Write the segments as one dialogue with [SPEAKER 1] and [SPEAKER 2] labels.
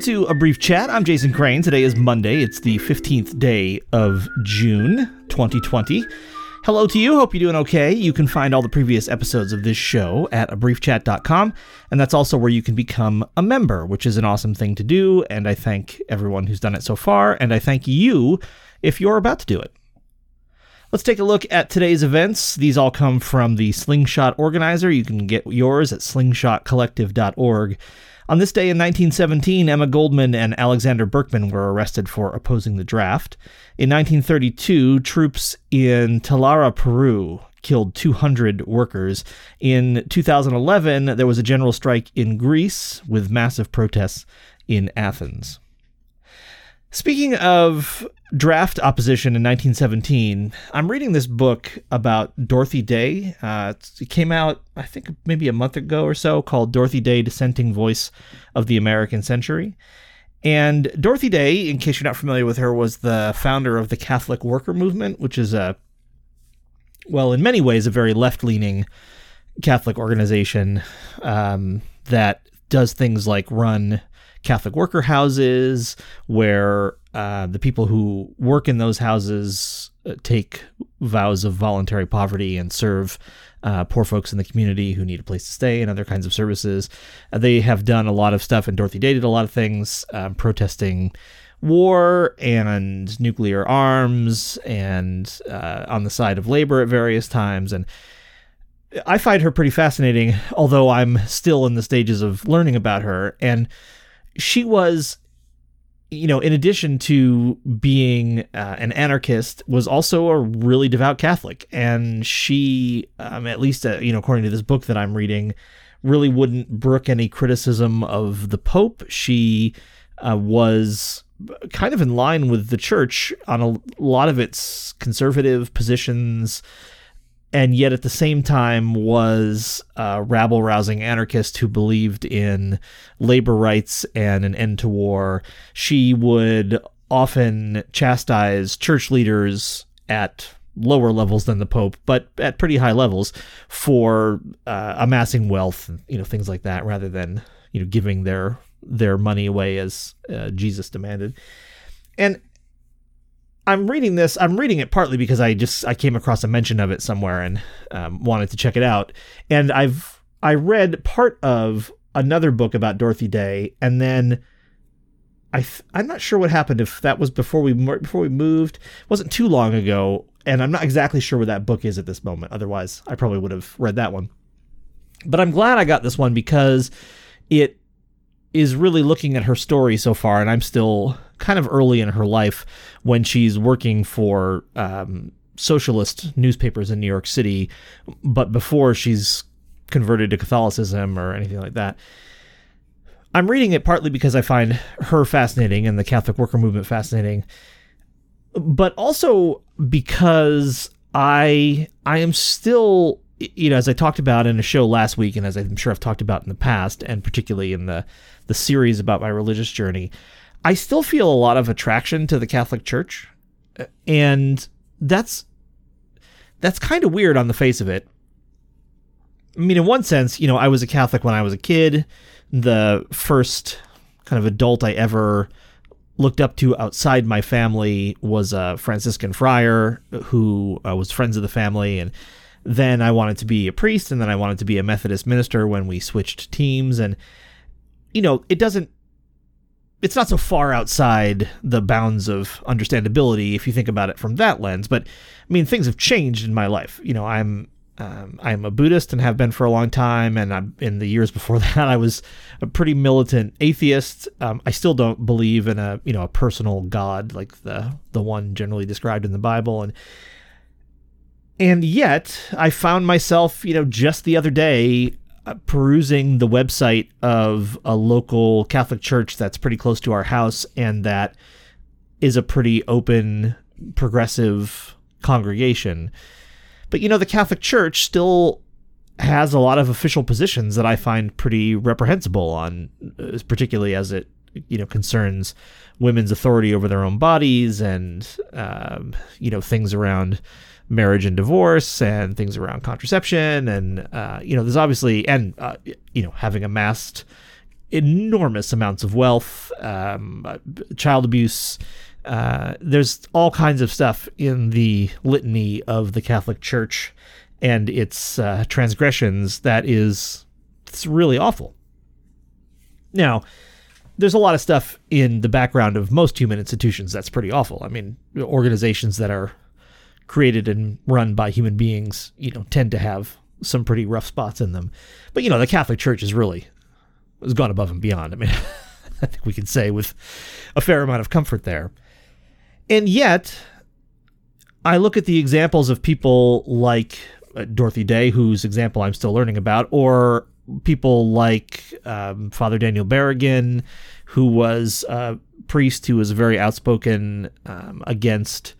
[SPEAKER 1] Welcome to a brief chat. I'm Jason Crane. Today is Monday. It's the 15th day of June 2020. Hello to you. Hope you're doing okay. You can find all the previous episodes of this show at abriefchat.com, and that's also where you can become a member, which is an awesome thing to do. And I thank everyone who's done it so far, and I thank you if you're about to do it. Let's take a look at today's events. These all come from the Slingshot Organizer. You can get yours at slingshotcollective.org. On this day in 1917, Emma Goldman and Alexander Berkman were arrested for opposing the draft. In 1932, troops in Talara, Peru, killed 200 workers. In 2011, there was a general strike in Greece with massive protests in Athens. Speaking of draft opposition in 1917, I'm reading this book about Dorothy Day. Uh, it came out, I think, maybe a month ago or so, called Dorothy Day Dissenting Voice of the American Century. And Dorothy Day, in case you're not familiar with her, was the founder of the Catholic Worker Movement, which is a, well, in many ways, a very left leaning Catholic organization um, that does things like run Catholic worker houses where uh, the people who work in those houses uh, take vows of voluntary poverty and serve uh, poor folks in the community who need a place to stay and other kinds of services. Uh, they have done a lot of stuff, and Dorothy Day did a lot of things um, protesting war and nuclear arms and uh, on the side of labor at various times. And I find her pretty fascinating, although I'm still in the stages of learning about her. And she was you know, in addition to being uh, an anarchist, was also a really devout Catholic, and she, um, at least uh, you know, according to this book that I'm reading, really wouldn't brook any criticism of the Pope. She uh, was kind of in line with the Church on a lot of its conservative positions and yet at the same time was a rabble rousing anarchist who believed in labor rights and an end to war. She would often chastise church leaders at lower levels than the Pope, but at pretty high levels for uh, amassing wealth, you know, things like that, rather than you know giving their their money away as uh, Jesus demanded. And I'm reading this. I'm reading it partly because I just I came across a mention of it somewhere and um, wanted to check it out. And I've I read part of another book about Dorothy Day, and then I I'm not sure what happened if that was before we before we moved. It wasn't too long ago, and I'm not exactly sure where that book is at this moment. Otherwise, I probably would have read that one. But I'm glad I got this one because it is really looking at her story so far, and I'm still kind of early in her life when she's working for um, socialist newspapers in New York City, but before she's converted to Catholicism or anything like that. I'm reading it partly because I find her fascinating and the Catholic worker movement fascinating, but also because I I am still you know as I talked about in a show last week and as I'm sure I've talked about in the past and particularly in the the series about my religious journey, I still feel a lot of attraction to the Catholic Church, and that's that's kind of weird on the face of it. I mean, in one sense, you know, I was a Catholic when I was a kid. The first kind of adult I ever looked up to outside my family was a Franciscan friar who uh, was friends of the family, and then I wanted to be a priest, and then I wanted to be a Methodist minister when we switched teams, and you know, it doesn't it's not so far outside the bounds of understandability if you think about it from that lens. But I mean, things have changed in my life. You know, I'm um, I'm a Buddhist and have been for a long time, and I'm, in the years before that, I was a pretty militant atheist. Um, I still don't believe in a you know a personal God like the the one generally described in the Bible, and and yet I found myself you know just the other day perusing the website of a local Catholic church that's pretty close to our house and that is a pretty open, progressive congregation. But you know, the Catholic Church still has a lot of official positions that I find pretty reprehensible on, uh, particularly as it you know concerns women's authority over their own bodies and um, you know things around marriage and divorce and things around contraception and uh, you know there's obviously and uh, you know having amassed enormous amounts of wealth, um, child abuse. Uh, there's all kinds of stuff in the litany of the Catholic Church and its uh, transgressions that is it's really awful. Now, there's a lot of stuff in the background of most human institutions that's pretty awful. I mean, organizations that are created and run by human beings, you know, tend to have some pretty rough spots in them. But you know, the Catholic Church is really has gone above and beyond. I mean, I think we can say with a fair amount of comfort there. And yet, I look at the examples of people like uh, Dorothy Day, whose example I'm still learning about, or people like um, Father Daniel Berrigan, who was a priest who was very outspoken um, against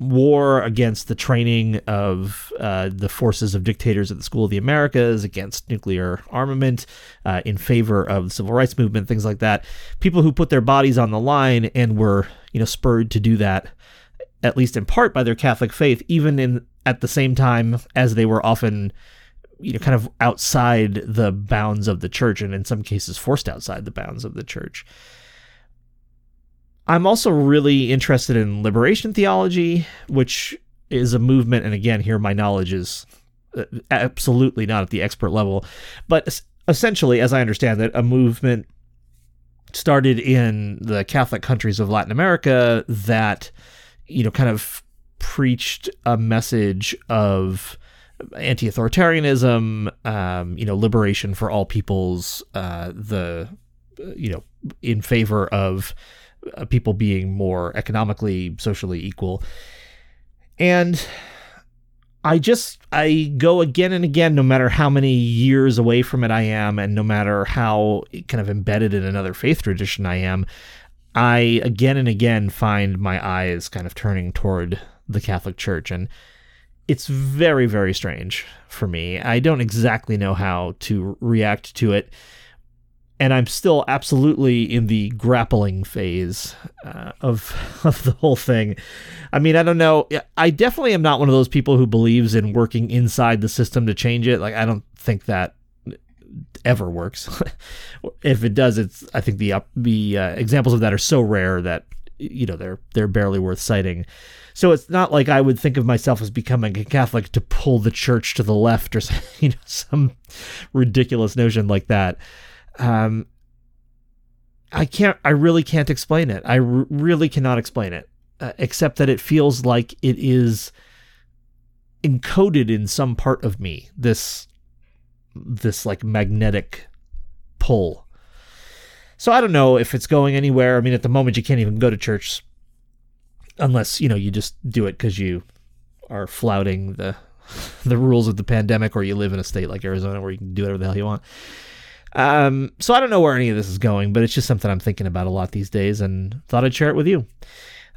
[SPEAKER 1] war, against the training of uh, the forces of dictators at the School of the Americas, against nuclear armament, uh, in favor of the civil rights movement, things like that. People who put their bodies on the line and were, you know, spurred to do that, at least in part by their Catholic faith, even in at the same time as they were often you know kind of outside the bounds of the church and in some cases forced outside the bounds of the church. I'm also really interested in liberation theology which is a movement and again here my knowledge is uh, absolutely not at the expert level but essentially as i understand it a movement started in the catholic countries of latin america that you know kind of preached a message of anti-authoritarianism, um, you know, liberation for all peoples, uh, the you know, in favor of uh, people being more economically, socially equal, and I just I go again and again, no matter how many years away from it I am, and no matter how kind of embedded in another faith tradition I am. I again and again find my eyes kind of turning toward the Catholic Church and it's very, very strange for me. I don't exactly know how to react to it. And I'm still absolutely in the grappling phase uh, of of the whole thing. I mean, I don't know. I definitely am not one of those people who believes in working inside the system to change it. Like, I don't think that ever works. if it does, it's I think the the uh, examples of that are so rare that you know they're they're barely worth citing. So it's not like I would think of myself as becoming a Catholic to pull the church to the left or you know some ridiculous notion like that. Um, I can't. I really can't explain it. I r- really cannot explain it, uh, except that it feels like it is encoded in some part of me. This this like magnetic pull. So I don't know if it's going anywhere. I mean, at the moment, you can't even go to church unless you know you just do it because you are flouting the the rules of the pandemic, or you live in a state like Arizona where you can do whatever the hell you want. Um, so I don't know where any of this is going, but it's just something I'm thinking about a lot these days, and thought I'd share it with you.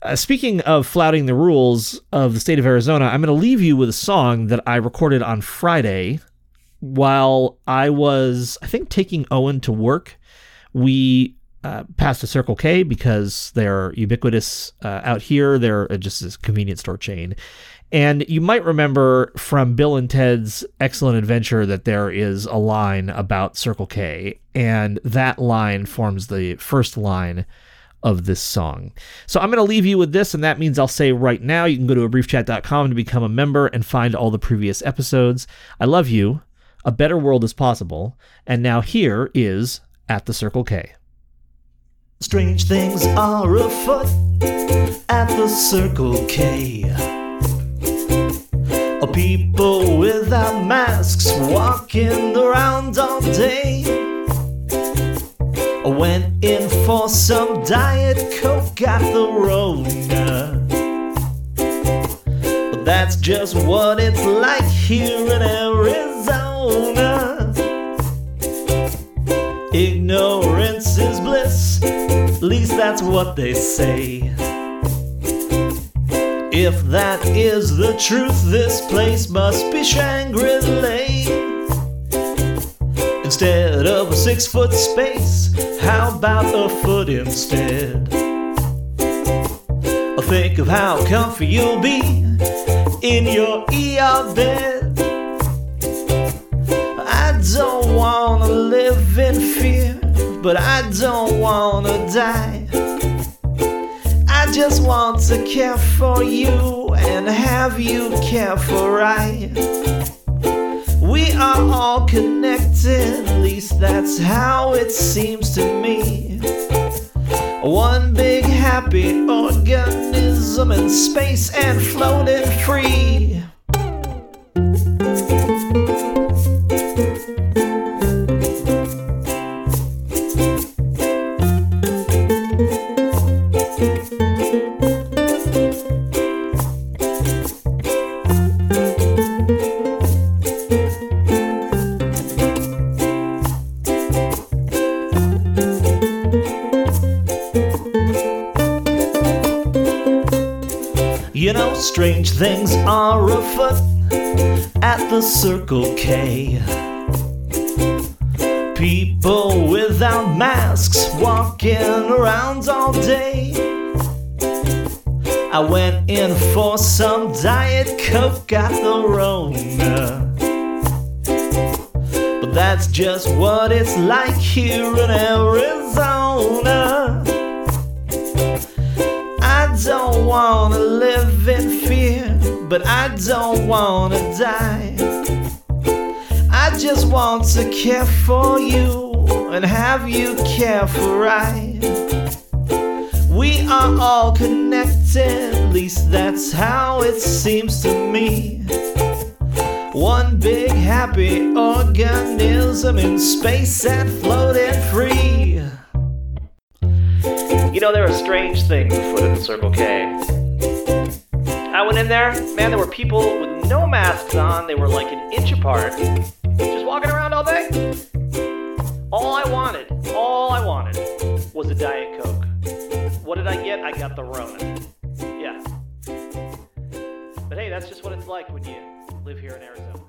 [SPEAKER 1] Uh, speaking of flouting the rules of the state of Arizona, I'm going to leave you with a song that I recorded on Friday while I was, I think, taking Owen to work. We uh, passed a Circle K because they're ubiquitous uh, out here. They're just a convenience store chain. And you might remember from Bill and Ted's Excellent Adventure that there is a line about Circle K, and that line forms the first line of this song. So I'm going to leave you with this, and that means I'll say right now you can go to abriefchat.com to become a member and find all the previous episodes. I love you. A better world is possible. And now here is At the Circle K.
[SPEAKER 2] Strange things are afoot at the Circle K. People without masks walking around all day. I went in for some Diet Coke, got the Rona. But that's just what it's like here in Arizona. Ignorance is bliss, at least that's what they say. If that is the truth, this place must be Shangri La. Instead of a six foot space, how about a foot instead? Think of how comfy you'll be in your ER bed. But I don't wanna die. I just want to care for you and have you care for I. We are all connected, at least that's how it seems to me. One big happy organism in space and floating free. Strange things are afoot at the Circle K. People without masks walking around all day. I went in for some Diet Coke, got the Rona. But that's just what it's like here in Arizona. I don't wanna live in but I don't wanna die. I just want to care for you and have you care for I. We are all connected, at least that's how it seems to me. One big happy organism in space and floating free. You know, there are strange things afoot at the Circle K. I went in there, man, there were people with no masks on. They were like an inch apart, just walking around all day. All I wanted, all I wanted was a Diet Coke. What did I get? I got the Rona. Yeah. But hey, that's just what it's like when you live here in Arizona.